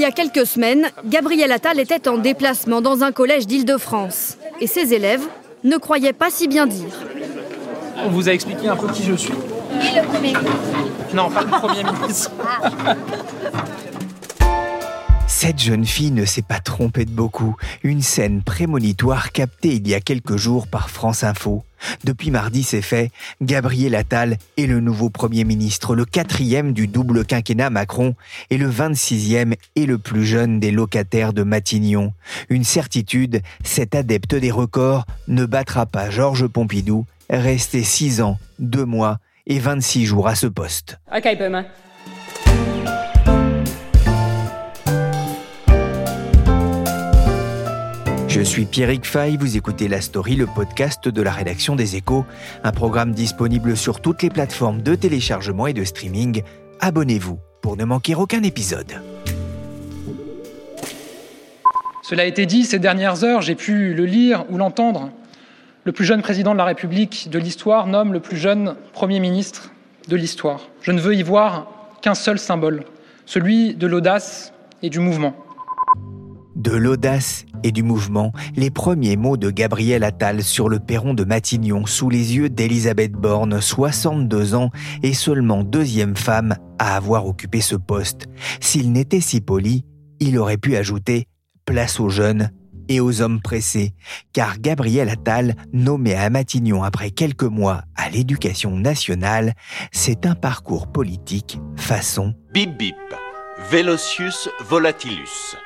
Y a quelques semaines, Gabriel Attal était en déplacement dans un collège d'Île-de-France. Et ses élèves ne croyaient pas si bien dire. On vous a expliqué un peu qui je suis Et le premier Non, pas le Premier ministre. Cette jeune fille ne s'est pas trompée de beaucoup. Une scène prémonitoire captée il y a quelques jours par France Info. Depuis mardi, c'est fait. Gabriel Attal est le nouveau Premier ministre, le quatrième du double quinquennat Macron et le 26e et le plus jeune des locataires de Matignon. Une certitude, cet adepte des records ne battra pas Georges Pompidou, resté 6 ans, 2 mois et 26 jours à ce poste. Je suis Pierrick Fay, vous écoutez La Story, le podcast de la rédaction des Échos, un programme disponible sur toutes les plateformes de téléchargement et de streaming. Abonnez-vous pour ne manquer aucun épisode. Cela a été dit ces dernières heures, j'ai pu le lire ou l'entendre. Le plus jeune président de la République de l'histoire nomme le plus jeune Premier ministre de l'histoire. Je ne veux y voir qu'un seul symbole, celui de l'audace et du mouvement. De l'audace et du mouvement, les premiers mots de Gabriel Attal sur le perron de Matignon sous les yeux d'Elisabeth Borne, 62 ans et seulement deuxième femme à avoir occupé ce poste. S'il n'était si poli, il aurait pu ajouter place aux jeunes et aux hommes pressés, car Gabriel Attal, nommé à Matignon après quelques mois à l'éducation nationale, c'est un parcours politique façon Bip bip. Velocius volatilus.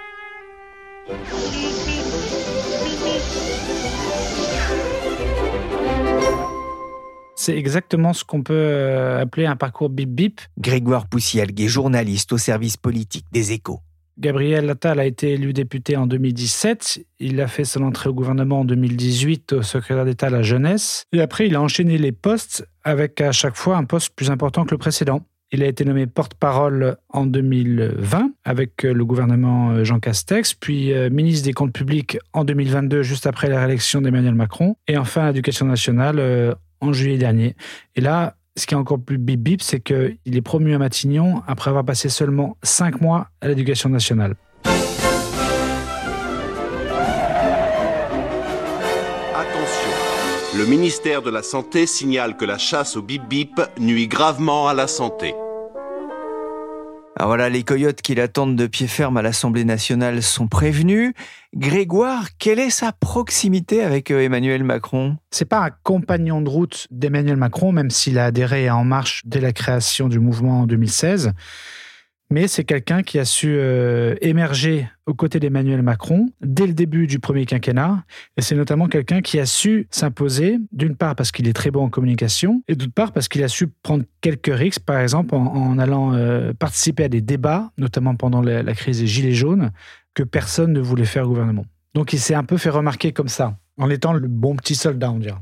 C'est exactement ce qu'on peut euh, appeler un parcours bip-bip. Grégoire Poussielgue est journaliste au service politique des échos. Gabriel Attal a été élu député en 2017. Il a fait son entrée au gouvernement en 2018 au secrétaire d'État à la jeunesse. Et après, il a enchaîné les postes avec à chaque fois un poste plus important que le précédent. Il a été nommé porte-parole en 2020 avec le gouvernement Jean Castex, puis euh, ministre des Comptes publics en 2022, juste après la réélection d'Emmanuel Macron, et enfin à l'Éducation nationale euh, en juillet dernier. Et là, ce qui est encore plus bip bip, c'est qu'il est promu à Matignon après avoir passé seulement cinq mois à l'Éducation nationale. Le ministère de la Santé signale que la chasse au bip bip nuit gravement à la santé. Alors voilà, les coyotes qui l'attendent de pied ferme à l'Assemblée nationale sont prévenus. Grégoire, quelle est sa proximité avec euh, Emmanuel Macron? C'est pas un compagnon de route d'Emmanuel Macron, même s'il a adhéré à En Marche dès la création du mouvement en 2016. Mais c'est quelqu'un qui a su euh, émerger aux côtés d'Emmanuel Macron dès le début du premier quinquennat. Et c'est notamment quelqu'un qui a su s'imposer, d'une part parce qu'il est très bon en communication, et d'autre part parce qu'il a su prendre quelques risques, par exemple en, allant euh, participer à des débats, notamment pendant la, la crise des Gilets jaunes, que personne ne voulait faire au gouvernement. Donc il s'est un peu fait remarquer comme ça, en étant le bon petit soldat, on dirait.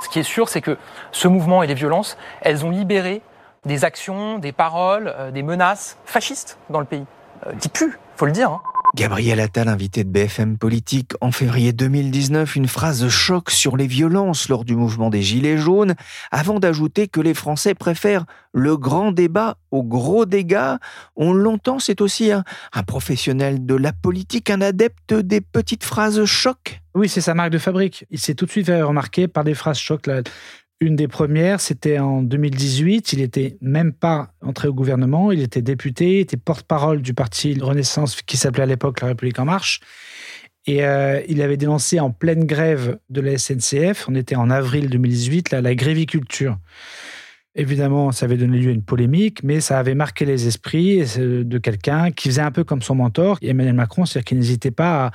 Ce qui est sûr, c'est que ce mouvement et les violences, elles ont libéré des actions, des paroles, euh, des menaces fascistes dans le pays. Euh, qui puent, faut le dire. Hein. Gabriel Attal, invité de BFM Politique en février 2019, une phrase de choc sur les violences lors du mouvement des Gilets jaunes, avant d'ajouter que les Français préfèrent le grand débat au gros dégâts. On l'entend, c'est aussi un, un professionnel de la politique, un adepte des petites phrases choc. Oui, c'est sa marque de fabrique. Il s'est tout de suite fait remarquer par des phrases choc. Une des premières, c'était en 2018. Il n'était même pas entré au gouvernement. Il était député, il était porte-parole du parti Renaissance qui s'appelait à l'époque La République En Marche. Et euh, il avait dénoncé en pleine grève de la SNCF, on était en avril 2018, là, la gréviculture. Évidemment, ça avait donné lieu à une polémique, mais ça avait marqué les esprits de quelqu'un qui faisait un peu comme son mentor, Emmanuel Macron, c'est-à-dire qu'il n'hésitait pas à,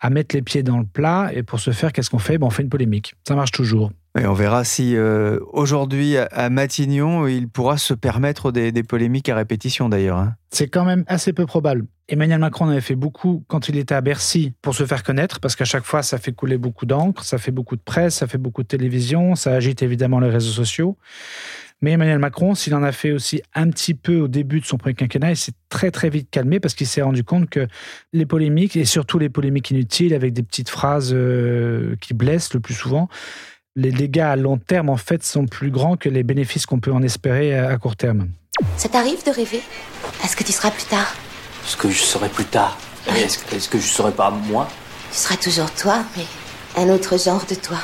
à, mettre les pieds dans le plat. Et pour ce faire, qu'est-ce qu'on fait? Ben, On fait une polémique. Ça marche toujours. Et on verra si euh, aujourd'hui à Matignon, il pourra se permettre des, polémiques à répétition d'ailleurs. Hein. C'est quand même assez peu probable. Emmanuel Macron en avait fait beaucoup quand il était à Bercy pour se faire connaître, parce qu'à chaque fois, ça fait couler beaucoup d'encre, ça fait beaucoup de presse, ça fait beaucoup de télévision, ça agite évidemment les réseaux sociaux. Mais Emmanuel Macron, s'il en a fait aussi un petit peu au début de son premier quinquennat, il s'est très très vite calmé parce qu'il s'est rendu compte que les polémiques, et surtout les polémiques inutiles avec des petites phrases euh, qui blessent le plus souvent, les dégâts à long terme, en fait, sont plus grands que les bénéfices qu'on peut en espérer à court terme. Ça t'arrive de rêver Est-ce que tu seras plus tard? Est-ce que je serai plus tard. Est-ce que je serai pas moi? Tu seras toujours toi, mais un autre genre de toi.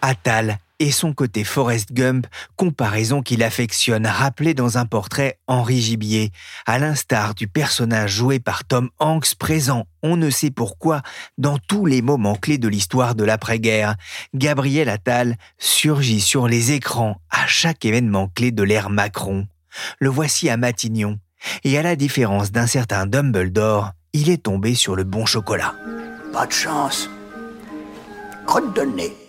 Attal et son côté Forrest Gump, comparaison qu'il affectionne, rappelée dans un portrait Henri Gibier, à l'instar du personnage joué par Tom Hanks présent, on ne sait pourquoi, dans tous les moments clés de l'histoire de l'après-guerre. Gabriel Attal surgit sur les écrans à chaque événement clé de l'ère Macron. Le voici à Matignon, et à la différence d'un certain Dumbledore, il est tombé sur le bon chocolat. Pas de chance. Crotte de.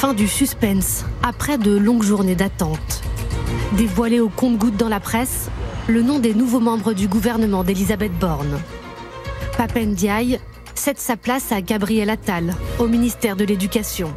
Fin du suspense, après de longues journées d'attente. Dévoilé au compte-gouttes dans la presse, le nom des nouveaux membres du gouvernement d'Elisabeth Borne. Papendiaï cède sa place à Gabriel Attal, au ministère de l'Éducation.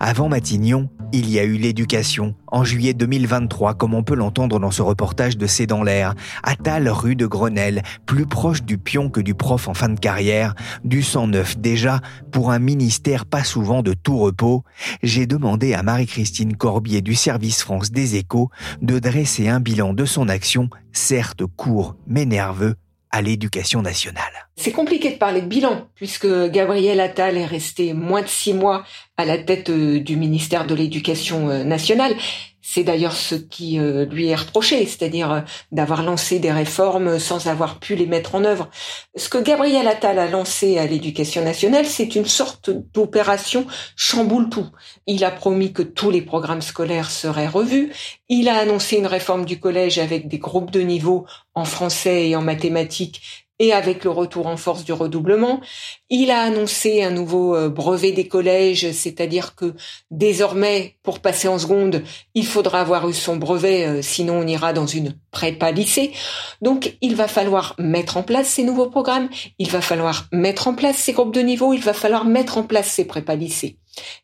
Avant Matignon, il y a eu l'éducation. En juillet 2023, comme on peut l'entendre dans ce reportage de C'est dans l'air, Attal rue de Grenelle, plus proche du pion que du prof en fin de carrière, du 109 déjà, pour un ministère pas souvent de tout repos, j'ai demandé à Marie-Christine Corbier du service France des échos de dresser un bilan de son action, certes court mais nerveux, l'éducation nationale. C'est compliqué de parler de bilan, puisque Gabriel Attal est resté moins de six mois à la tête euh, du ministère de l'Éducation euh, nationale. C'est d'ailleurs ce qui euh, lui est reproché, c'est-à-dire d'avoir lancé des réformes sans avoir pu les mettre en œuvre. Ce que Gabriel Attal a lancé à l'éducation nationale, c'est une sorte d'opération chamboule tout. Il a promis que tous les programmes scolaires seraient revus. Il a annoncé une réforme du collège avec des groupes de niveau en français et en mathématiques et avec le retour en force du redoublement. Il a annoncé un nouveau euh, brevet des collèges, c'est-à-dire que désormais, pour passer en seconde, il faudra avoir eu son brevet, euh, sinon on ira dans une prépa lycée. Donc il va falloir mettre en place ces nouveaux programmes, il va falloir mettre en place ces groupes de niveau, il va falloir mettre en place ces prépa lycées.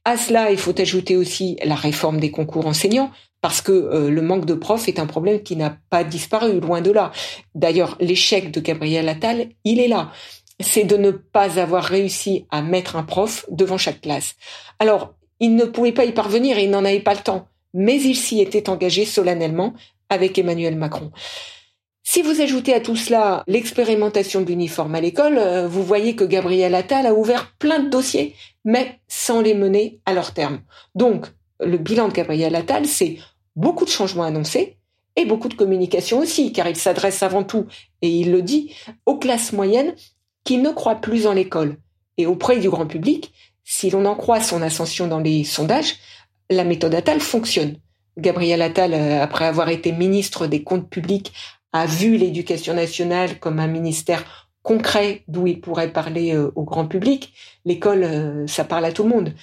À cela, il faut ajouter aussi la réforme des concours enseignants, parce que euh, le manque de profs est un problème qui n'a pas disparu, loin de là. D'ailleurs, l'échec de Gabriel Attal, il est là. C'est de ne pas avoir réussi à mettre un prof devant chaque classe. Alors, il ne pouvait pas y parvenir et il n'en avait pas le temps, mais il s'y était engagé solennellement avec Emmanuel Macron. Si vous ajoutez à tout cela l'expérimentation de l'uniforme à l'école, euh, vous voyez que Gabriel Attal a ouvert plein de dossiers, mais sans les mener à leur terme. Donc, le bilan de Gabriel Attal, c'est beaucoup de changements annoncés et beaucoup de communication aussi, car il s'adresse avant tout, et il le dit, aux classes moyennes qui ne croient plus en l'école. Et auprès du grand public, si l'on en croit son ascension dans les sondages, la méthode Attal fonctionne. Gabriel Attal, euh, après avoir été ministre des Comptes publics, a vu l'éducation nationale comme un ministère concret d'où il pourrait parler euh, au grand public. L'école, euh, ça parle à tout le monde.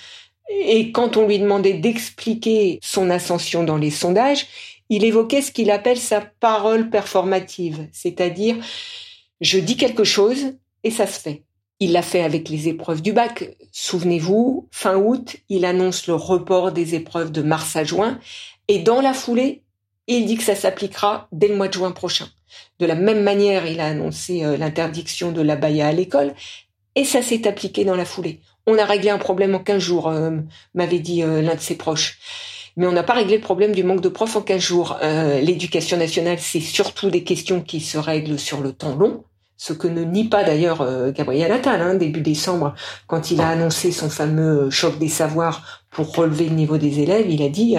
Et quand on lui demandait d'expliquer son ascension dans les sondages, il évoquait ce qu'il appelle sa parole performative, c'est-à-dire je dis quelque chose et ça se fait. Il l'a fait avec les épreuves du bac. Souvenez-vous, fin août, il annonce le report des épreuves de mars à juin et dans la foulée, il dit que ça s'appliquera dès le mois de juin prochain. De la même manière, il a annoncé euh, l'interdiction de la baya à l'école et ça s'est appliqué dans la foulée. On a réglé un problème en 15 jours, euh, m'avait dit euh, l'un de ses proches. Mais on n'a pas réglé le problème du manque de profs en 15 jours. Euh, l'éducation nationale, c'est surtout des questions qui se règlent sur le temps long, ce que ne nie pas d'ailleurs Gabriel Attal, hein, début décembre, quand il a annoncé son fameux choc des savoirs pour relever le niveau des élèves, il a dit,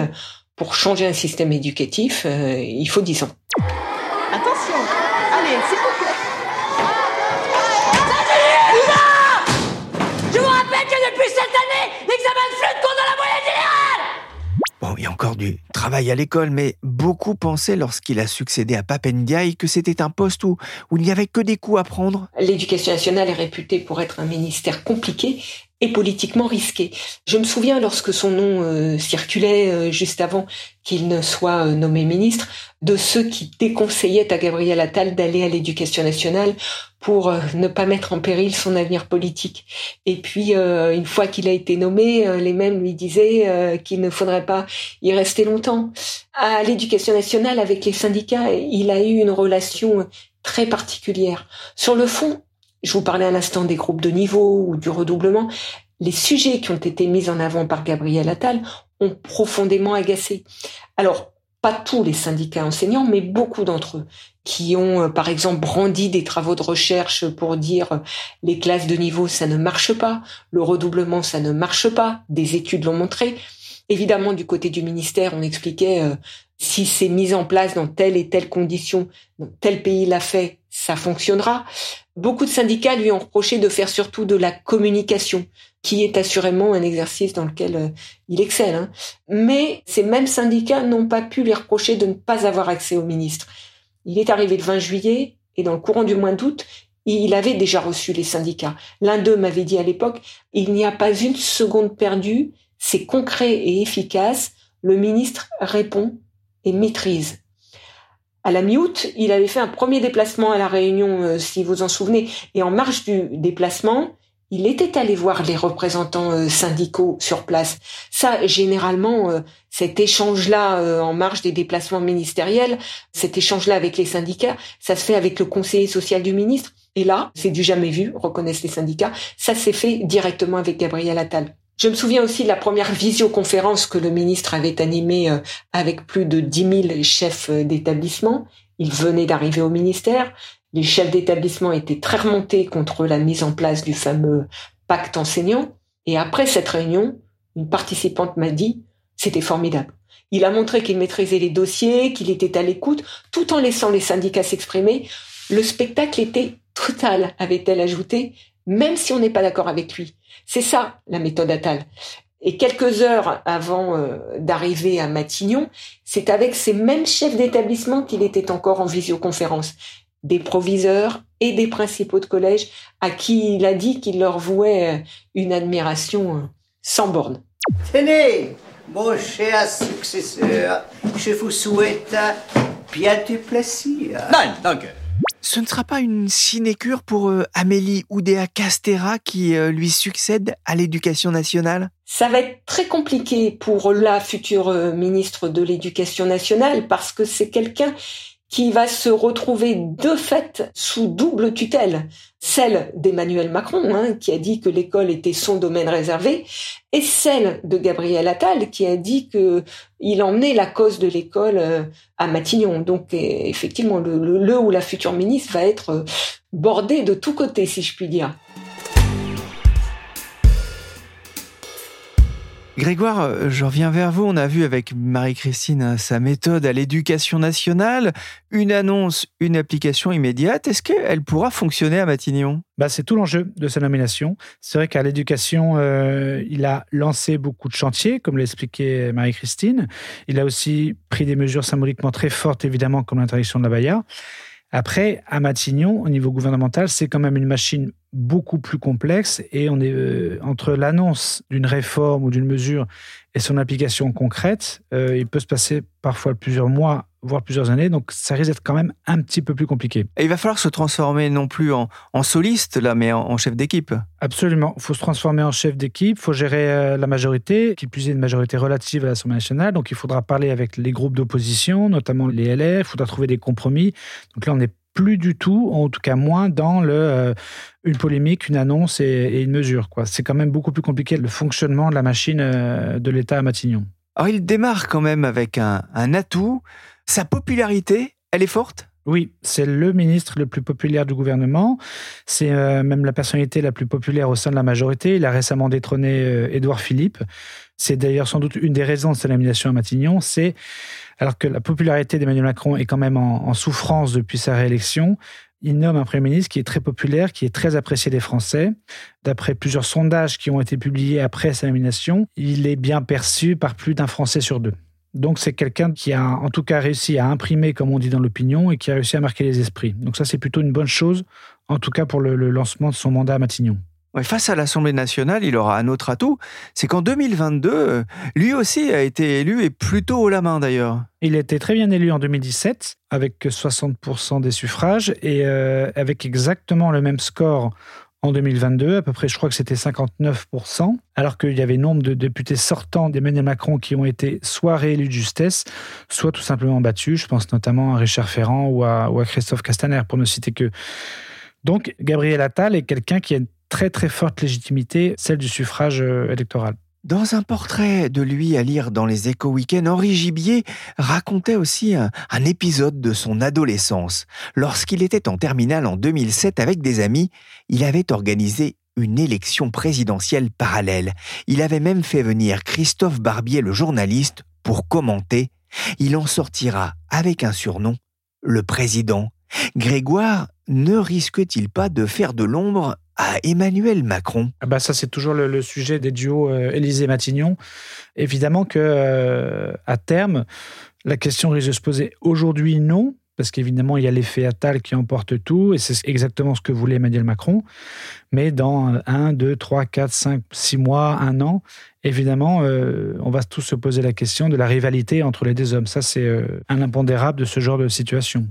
pour changer un système éducatif, il faut 10 ans. Du travail à l'école, mais beaucoup pensaient lorsqu'il a succédé à Papendiaï que c'était un poste où, où il n'y avait que des coups à prendre. L'éducation nationale est réputée pour être un ministère compliqué et politiquement risqué. Je me souviens lorsque son nom euh, circulait euh, juste avant qu'il ne soit euh, nommé ministre, de ceux qui déconseillaient à Gabriel Attal d'aller à l'éducation nationale pour ne pas mettre en péril son avenir politique. Et puis, une fois qu'il a été nommé, les mêmes lui disaient qu'il ne faudrait pas y rester longtemps. À l'éducation nationale, avec les syndicats, il a eu une relation très particulière. Sur le fond, je vous parlais à l'instant des groupes de niveau ou du redoublement. Les sujets qui ont été mis en avant par Gabriel Attal ont profondément agacé. Alors, pas tous les syndicats enseignants, mais beaucoup d'entre eux, qui ont, euh, par exemple, brandi des travaux de recherche pour dire euh, les classes de niveau, ça ne marche pas, le redoublement, ça ne marche pas, des études l'ont montré. Évidemment, du côté du ministère, on expliquait euh, si c'est mis en place dans telle et telle condition, tel pays l'a fait, ça fonctionnera. Beaucoup de syndicats lui ont reproché de faire surtout de la communication, qui est assurément un exercice dans lequel euh, il excelle. Hein. Mais ces mêmes syndicats n'ont pas pu lui reprocher de ne pas avoir accès au ministre. Il est arrivé le 20 juillet et dans le courant du mois d'août, il avait déjà reçu les syndicats. L'un d'eux m'avait dit à l'époque, il n'y a pas une seconde perdue, c'est concret et efficace, le ministre répond et maîtrise à la mi-août, il avait fait un premier déplacement à la Réunion, euh, si vous en souvenez, et en marge du déplacement, il était allé voir les représentants euh, syndicaux sur place. Ça, généralement, euh, cet échange-là en marge des déplacements ministériels, cet échange-là avec les syndicats, ça se fait avec le conseiller social du ministre. Et là, c'est du jamais vu, reconnaissent les syndicats. Ça s'est fait directement avec Gabriel Attal. Je me souviens aussi de la première visioconférence que le ministre avait animée euh, avec plus de 10 000 chefs euh, d'établissement. Il venait d'arriver au ministère. Les chefs d'établissement étaient très remontés contre la mise en place du fameux pacte enseignant. Et après cette réunion, une participante m'a dit, c'était formidable. Il a montré qu'il maîtrisait les dossiers, qu'il était à l'écoute, tout en laissant les syndicats s'exprimer. Le spectacle était total, avait-elle ajouté, même si on n'est pas d'accord avec lui. C'est ça la méthode Attal. Et quelques heures avant euh, d'arriver à Matignon, c'est avec ces mêmes chefs d'établissement qu'il était encore en visioconférence, des proviseurs et des principaux de collège à qui il a dit qu'il leur vouait euh, une admiration euh, sans borne. Tenez, mon cher successeur, je vous souhaite bien du plaisir. Non, donc, ce ne sera pas une sinécure pour euh, Amélie Oudéa Castera qui euh, lui succède à l'éducation nationale? Ça va être très compliqué pour la future euh, ministre de l'Éducation nationale parce que c'est quelqu'un qui va se retrouver de fait sous double tutelle, celle d'Emmanuel Macron, hein, qui a dit que l'école était son domaine réservé, et celle de Gabriel Attal, qui a dit que il emmenait la cause de l'école euh, à Matignon. Donc effectivement, le, le, ou la future ministre va être euh, bordée de tous côtés, si je puis dire. Grégoire, euh, je reviens vers vous. On a vu avec Marie-Christine hein, sa méthode à l'éducation nationale, une annonce, une application immédiate. Est-ce qu'elle pourra fonctionner à Matignon? Bah, C'est tout l'enjeu de sa nomination. C'est vrai qu'à l'éducation, euh, il a lancé beaucoup de chantiers, comme l'expliquait Marie-Christine. Il a aussi pris des mesures symboliquement très fortes, évidemment, comme l'interdiction de la Baïa. Après, à Matignon, au niveau gouvernemental, c'est quand même une machine beaucoup plus complexe et on est euh, entre l'annonce d'une réforme ou d'une mesure et son application concrète, euh, il peut se passer parfois plusieurs mois, voire plusieurs années, donc ça risque d'être quand même un petit peu plus compliqué. Et il va falloir se transformer non plus en, soliste, là, mais en, chef d'équipe. Absolument, il faut se transformer en chef d'équipe, il faut gérer euh, la majorité, qui plus est une majorité relative à l'Assemblée nationale, donc il faudra parler avec les groupes d'opposition, notamment les LR, il faudra trouver des compromis. Donc là, on n'est plus du tout, en tout cas moins dans le, euh, une polémique, une annonce et, une mesure. Quoi. C'est quand même beaucoup plus compliqué le fonctionnement de la machine euh, de l'État à Matignon. Alors il démarre quand même avec un, atout. Sa popularité, elle est forte? Oui, c'est le ministre le plus populaire du gouvernement. C'est euh, même la personnalité la plus populaire au sein de la majorité. Il a récemment détrôné Édouard Philippe. C'est d'ailleurs sans doute une des raisons de sa nomination à Matignon. C'est alors que la popularité d'Emmanuel Macron est quand même en, souffrance depuis sa réélection, il nomme un Premier ministre qui est très populaire, qui est très apprécié des Français. D'après plusieurs sondages qui ont été publiés après sa nomination, il est bien perçu par plus d'un Français sur deux. Donc c'est quelqu'un qui a en tout cas réussi à imprimer, comme on dit dans l'opinion, et qui a réussi à marquer les esprits. Donc ça c'est plutôt une bonne chose, en tout cas pour le, lancement de son mandat à Matignon. face à l'Assemblée nationale, il aura un autre atout, c'est qu'en 2022, lui aussi a été élu et plutôt haut la main d'ailleurs. Il a été très bien élu en 2017 avec 60% des suffrages et euh, avec exactement le même score en 2022, à peu près, je crois que c'était 59%, alors qu'il y avait nombre de députés sortants d'Emmanuel Macron qui ont été soit réélus de justesse, soit tout simplement battus. Je pense notamment à Richard Ferrand ou à, Christophe Castaner, pour ne citer que. Donc, Gabriel Attal est quelqu'un qui a une très très forte légitimité, celle du suffrage euh, électoral. Dans un portrait de lui à lire dans les Échos Week-end, Henri Gibier racontait aussi un, épisode de son adolescence. Lorsqu'il était en terminale en 2007 avec des amis, il avait organisé une élection présidentielle parallèle. Il avait même fait venir Christophe Barbier, le journaliste, pour commenter. Il en sortira avec un surnom, le président. Grégoire ne risque-t-il pas de faire de l'ombre à Emmanuel Macron ah bah Ça, c'est toujours le, sujet des duos euh, Élysée-Matignon. Évidemment que euh, à terme, la question risque de se poser aujourd'hui, non, parce qu'évidemment, il y a l'effet Attal qui emporte tout, et c'est exactement ce que voulait Emmanuel Macron. Mais dans un, deux, trois, quatre, cinq, six mois, un an, évidemment, euh, on va tous se poser la question de la rivalité entre les deux hommes. Ça, c'est un impondérable de ce genre de situation.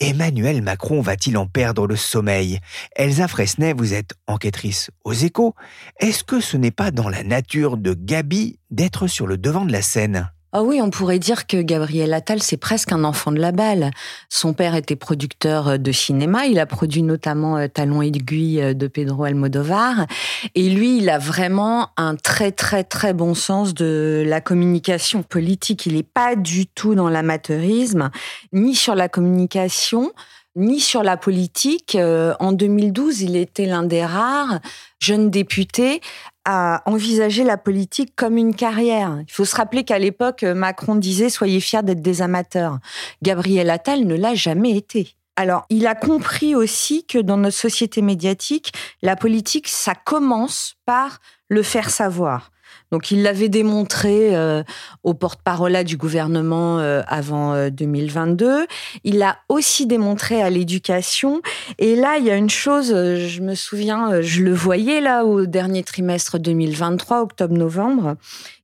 Emmanuel Macron va-t-il en perdre le sommeil? Elsa Fresnay, vous êtes enquêtrice aux échos. Est-ce que ce n'est pas dans la nature de Gabi d'être sur le devant de la scène? Ah oui, on pourrait dire que Gabriel Attal, c'est presque un enfant de la balle. Son père était producteur euh, de cinéma. Il a produit notamment euh, Talon aiguille euh, de Pedro Almodovar. Et lui, il a vraiment un très, très, très bon sens de la communication politique. Il n'est pas du tout dans l'amateurisme, ni sur la communication, ni sur la politique. En 2012, il était l'un des rares jeunes députés à envisager la politique comme une carrière. Il faut se rappeler qu'à l'époque, Macron disait Soyez fiers d'être des amateurs. Gabriel Attal ne l'a jamais été. Alors, il a compris aussi que dans notre société médiatique, la politique, ça commence par le faire savoir. Donc il l'avait démontré euh, au porte-parole du gouvernement euh, avant 2022. Euh, il l'a aussi démontré à l'éducation. Et là, il y a une chose, je me souviens, je le voyais là au dernier trimestre 2023, octobre-novembre.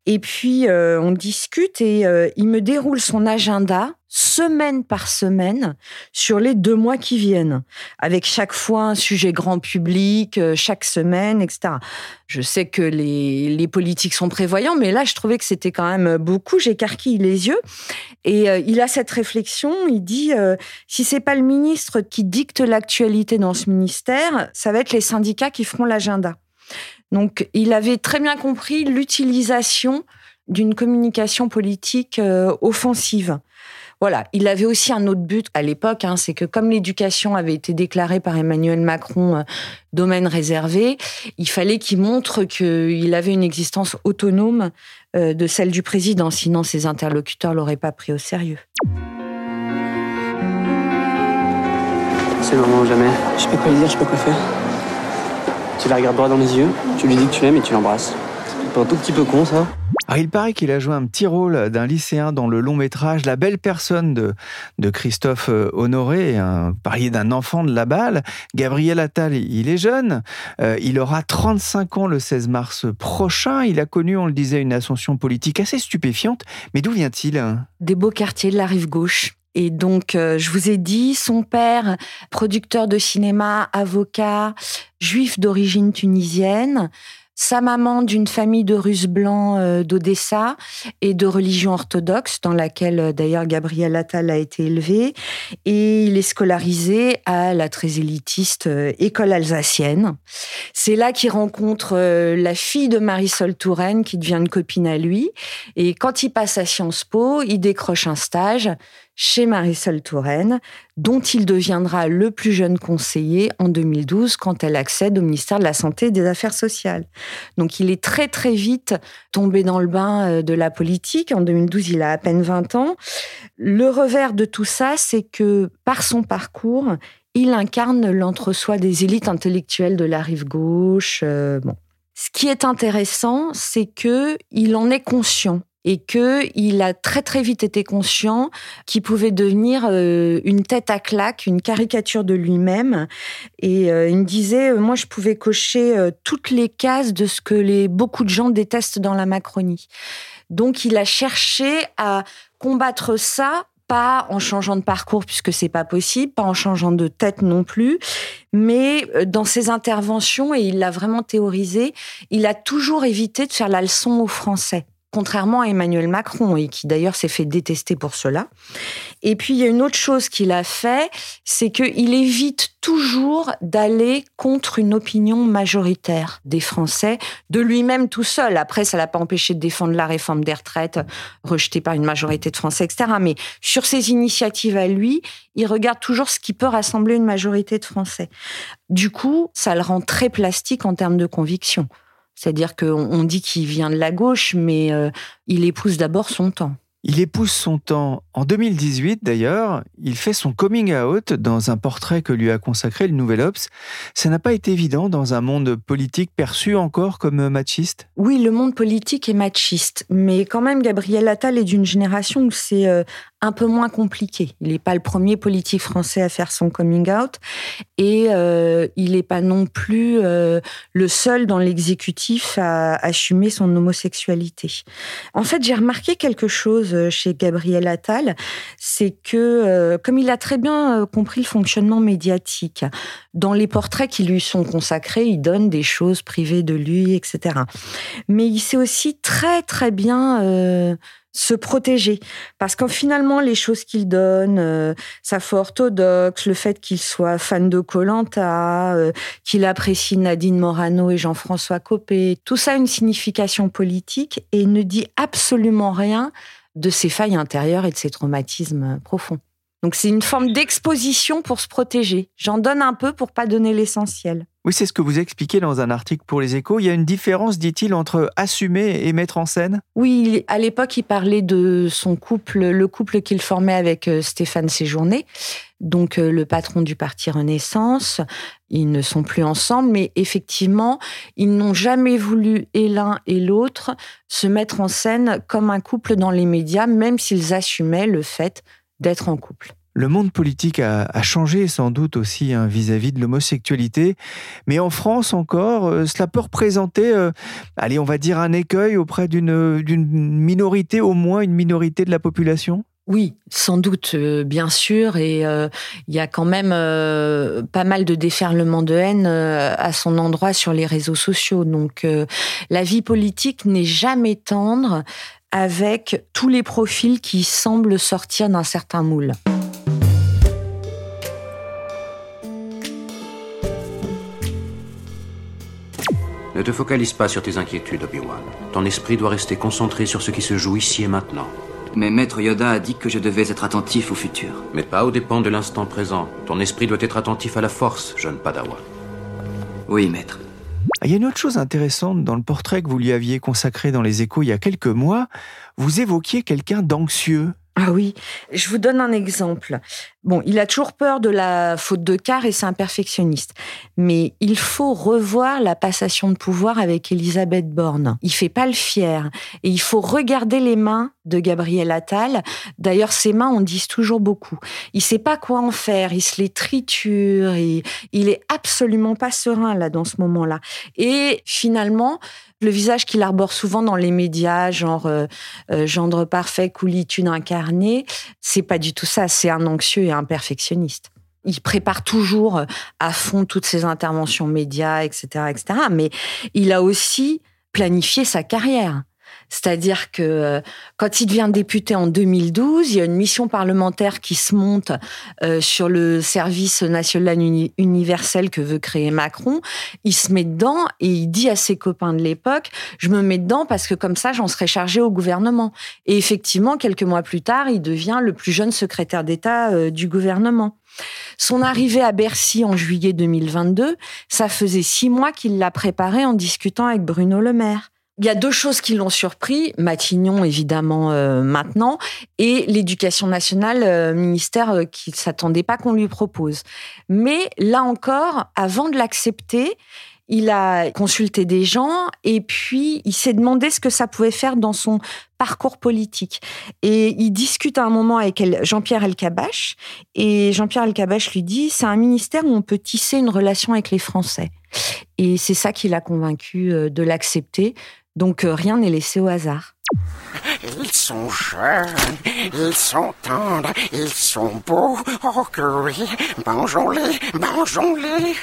Et puis, on discute et il me déroule son agenda semaine par semaine sur les deux mois qui viennent, avec chaque fois un sujet grand public, chaque semaine, etc. Je sais que les, les politiques sont prévoyants, mais là, je trouvais que c'était quand même beaucoup. J'écarquille les yeux. Et euh, il a cette réflexion, il dit, euh, si c'est pas le ministre qui dicte l'actualité dans ce ministère, ça va être les syndicats qui feront l'agenda. Donc, il avait très bien compris l'utilisation d'une communication politique offensive. Voilà, il avait aussi un autre but à l'époque, hein, c'est que comme l'éducation avait été déclarée par Emmanuel Macron euh, domaine réservé, il fallait qu'il montre qu'il avait une existence autonome euh, de celle du président, sinon ses interlocuteurs l'auraient pas pris au sérieux. C'est le moment ou jamais. Je sais pas quoi lui dire, je sais pas quoi faire. Tu la regardes droit dans les yeux, tu lui dis que tu l'aimes et tu l'embrasses. Un tout petit peu con ça ah, il paraît qu'il a joué un petit rôle d'un lycéen dans le long métrage La belle personne de, de Christophe euh, Honoré. Un, parier d'un enfant de la balle. Gabriel Attal, il est jeune. Euh, il aura 35 ans le 16 mars prochain. Il a connu, on le disait, une ascension politique assez stupéfiante. Mais d'où vient-il? Des beaux quartiers de la rive gauche. Et donc, euh, je vous ai dit, son père, producteur de cinéma, avocat, juif d'origine tunisienne, sa maman d'une famille de Russes blancs euh, d'Odessa et de religion orthodoxe, dans laquelle euh, d'ailleurs Gabriel Attal a été élevé, et il est scolarisé à la très élitiste euh, école alsacienne. C'est là qu'il rencontre la fille de Marisol Touraine, qui devient une copine à lui, et quand il passe à Sciences Po, il décroche un stage chez Marisol Touraine, dont il deviendra le plus jeune conseiller en 2012 quand elle accède au ministère de la Santé et des Affaires sociales. Donc il est très très vite tombé dans le bain euh, de la politique. En 2012, il a à peine 20 ans. Le revers de tout ça, c'est que par son parcours, il incarne l'entre-soi des élites intellectuelles de la rive gauche. Euh, bon. Ce qui est intéressant, c'est que il en est conscient et que il a très très vite été conscient qu'il pouvait devenir euh, une tête à claque, une caricature de lui-même. Et euh, il me disait, euh, moi je pouvais cocher toutes les cases de ce que les beaucoup de gens détestent dans la Macronie. Donc il a cherché à combattre ça pas en changeant de parcours puisque c'est pas possible, pas en changeant de tête non plus, mais dans ses interventions et il l'a vraiment théorisé, il a toujours évité de faire la leçon aux Français contrairement à Emmanuel Macron, et qui d'ailleurs s'est fait détester pour cela. Et puis, il y a une autre chose qu'il a fait, c'est qu'il évite toujours d'aller contre une opinion majoritaire des Français, de lui-même tout seul. Après, ça l'a pas empêché de défendre la réforme des retraites, rejetée par une majorité de Français, etc. Mais sur ses initiatives à lui, il regarde toujours ce qui peut rassembler une majorité de Français. Du coup, ça le rend très plastique en termes de conviction. C'est-à-dire qu'on dit qu'il vient de la gauche, mais euh, il épouse d'abord son temps. Il épouse son temps. En 2018, d'ailleurs, il fait son coming out dans un portrait que lui a consacré le Nouvel Obs. Ça n'a pas été évident dans un monde politique perçu encore comme machiste? Oui, le monde politique est machiste. Mais quand même, Gabriel Attal est d'une génération où c'est euh, un peu moins compliqué. Il n'est pas le premier politique français à faire son coming out et euh, il n'est pas non plus euh, le seul dans l'exécutif à assumer son homosexualité. En fait, j'ai remarqué quelque chose euh, chez Gabriel Attal, c'est que comme il a très bien compris le fonctionnement médiatique, dans les portraits qui lui sont consacrés, il donne des choses privées de lui, etc. Mais il sait aussi très très bien se protéger. Parce que finalement, les choses qu'il donne, euh, sa foi orthodoxe, le fait qu'il soit fan de Colanta, euh, qu'il apprécie Nadine Morano et Jean-François Copé, tout ça a une signification politique et ne dit absolument rien de ses failles intérieures et de ses traumatismes profonds. Donc c'est une forme d'exposition pour se protéger. J'en donne un peu pour pas donner l'essentiel. Oui, c'est ce que vous expliquez dans un article pour les échos. Il y a une différence, dit-il, entre assumer et mettre en scène? Oui, à l'époque, il parlait de son couple, le couple qu'il formait avec euh, Stéphane Séjourné, donc euh, le patron du parti Renaissance. Ils ne sont plus ensemble, mais effectivement, ils n'ont jamais voulu, et l'un et l'autre, se mettre en scène comme un couple dans les médias, même s'ils assumaient le fait d'être en couple. Le monde politique a, changé sans doute aussi hein, vis-à-vis de l'homosexualité, mais en France encore, euh, cela peut représenter, euh, allez, on va dire un écueil auprès d'une minorité, au moins une minorité de la population? Oui, sans doute, euh, bien sûr, et il y a quand même pas mal de déferlements de haine à son endroit sur les réseaux sociaux. Donc, la vie politique n'est jamais tendre avec tous les profils qui semblent sortir d'un certain moule. Ne te focalise pas sur tes inquiétudes, Obi-Wan. Ton esprit doit rester concentré sur ce qui se joue ici et maintenant. Mais Maître Yoda a dit que je devais être attentif au futur. Mais pas au dépend de l'instant présent. Ton esprit doit être attentif à la force, jeune Padawan. Oui, Maître. Il y a une autre chose intéressante dans le portrait que vous lui aviez consacré dans les échos il y a quelques mois. Vous évoquiez quelqu'un d'anxieux. Ah oui, je vous donne un exemple. Bon, il a toujours peur de la faute de quart et c'est un perfectionniste. Mais il faut revoir la passation de pouvoir avec Elisabeth Borne. Il fait pas le fier. Et il faut regarder les mains de Gabriel Attal. D'ailleurs, ses mains en disent toujours beaucoup. Il sait pas quoi en faire. Il se les triture. Il est absolument pas serein là dans ce moment-là. Et finalement, le visage qu'il arbore souvent dans les médias, genre euh, euh, gendre parfait, coulitude incarnée, c'est pas du tout ça. C'est un anxieux et un perfectionniste. Il prépare toujours euh, à fond toutes ses interventions médias, etc., etc. Mais il a aussi planifié sa carrière. C'est-à-dire que euh, quand il devient député en 2012, il y a une mission parlementaire qui se monte euh, sur le service national universel que veut créer Macron. Il se met dedans et il dit à ses copains de l'époque, je me mets dedans parce que comme ça, j'en serai chargé au gouvernement. Et effectivement, quelques mois plus tard, il devient le plus jeune secrétaire d'État euh, du gouvernement. Son arrivée à Bercy en juillet 2022, ça faisait six mois qu'il l'a préparé en discutant avec Bruno Le Maire. Il y a deux choses qui l'ont surpris, Matignon évidemment euh, maintenant, et l'éducation nationale, euh, ministère euh, qui ne s'attendait pas qu'on lui propose. Mais là encore, avant de l'accepter, il a consulté des gens et puis il s'est demandé ce que ça pouvait faire dans son parcours politique. Et il discute à un moment avec Jean-Pierre Elkabach et Jean-Pierre Elkabach lui dit c'est un ministère où on peut tisser une relation avec les Français. Et c'est ça qui l'a convaincu de l'accepter. Donc euh, rien n'est laissé au hasard. Ils sont jeunes, ils sont tendres, ils sont beaux. Oh que oui, mangeons-les, mangeons-les.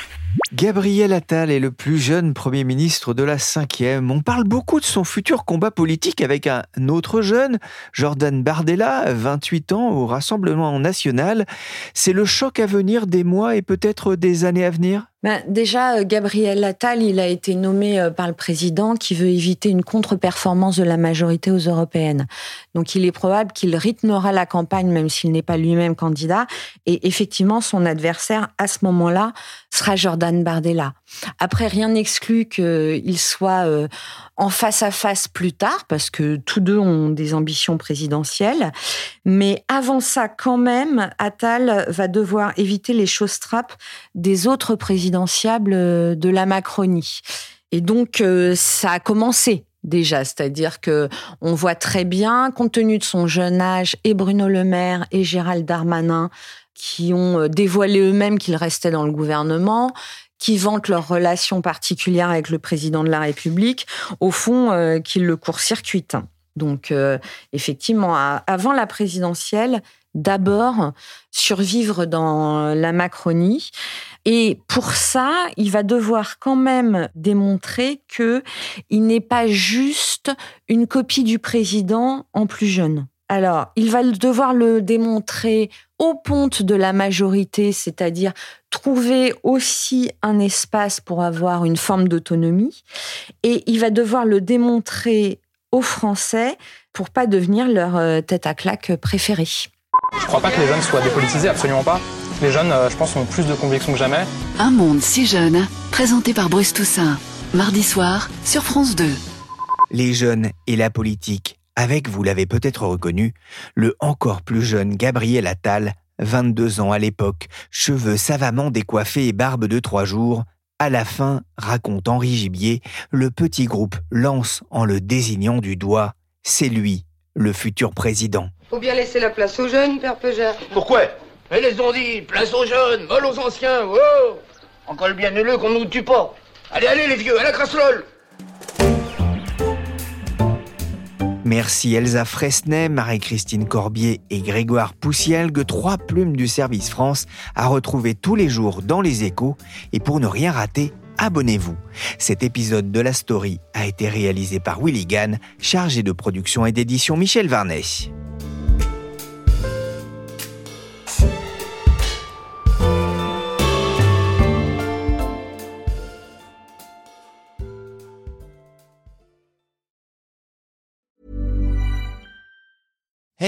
Gabriel Attal est le plus jeune Premier ministre de la cinquième. On parle beaucoup de son futur combat politique avec un autre jeune, Jordan Bardella, 28 ans, au Rassemblement national. C'est le choc à venir des mois et peut-être des années à venir? Ben, déjà, euh, Gabriel Attal, il a été nommé euh, par le président qui veut éviter une contre-performance de la majorité aux européennes. Donc, il est probable qu'il rythmera la campagne, même s'il n'est pas lui-même candidat. Et effectivement, son adversaire, à ce moment-là, sera Jordan Bardella. Après, rien n'exclut qu'il soit euh, en face à face plus tard, parce que tous deux ont des ambitions présidentielles. Mais avant ça, quand même, Attal va devoir éviter les choses trappes des autres présidentiables euh, de la Macronie. Et donc, euh, ça a commencé déjà, c'est-à-dire que on voit très bien, compte tenu de son jeune âge, et Bruno Le Maire et Gérald Darmanin qui ont dévoilé eux-mêmes qu'ils restaient dans le gouvernement, qui vantent leur relation particulière avec le président de la République, au fond, euh, qu'ils le court-circuitent. Donc, euh, effectivement, avant la présidentielle, d'abord survivre dans la Macronie. Et pour ça, il va devoir quand même démontrer que il n'est pas juste une copie du président en plus jeune. Alors, il va devoir le démontrer au ponte de la majorité, c'est-à-dire trouver aussi un espace pour avoir une forme d'autonomie. Et il va devoir le démontrer aux Français pour pas devenir leur euh, tête à claque préférée. Je crois pas que les jeunes soient dépolitisés, absolument pas. Les jeunes, euh, je pense, ont plus de convictions que jamais. Un monde si jeune, présenté par Bruce Toussaint, mardi soir sur France 2. Les jeunes et la politique avec, vous l'avez peut-être reconnu, le encore plus jeune Gabriel Attal, 22 ans à l'époque, cheveux savamment décoiffés et barbe de trois jours. À la fin, raconte Henri Gibier, le petit groupe lance en le désignant du doigt. C'est lui, le futur président. Faut bien laisser la place aux jeunes, Père Peugeard. Pourquoi? Elles les ont dit, place aux jeunes, vol aux anciens, oh Encore le bien le qu'on nous tue pas. Allez, allez les vieux, à la crasse Merci Elsa Fresnay, Marie-Christine Corbier et Grégoire Poussielgue, trois plumes du service France, à retrouver tous les jours dans les échos. Et pour ne rien rater, abonnez-vous. Cet épisode de la story a été réalisé par Willy Gann, chargé de production et d'édition Michel Varnet.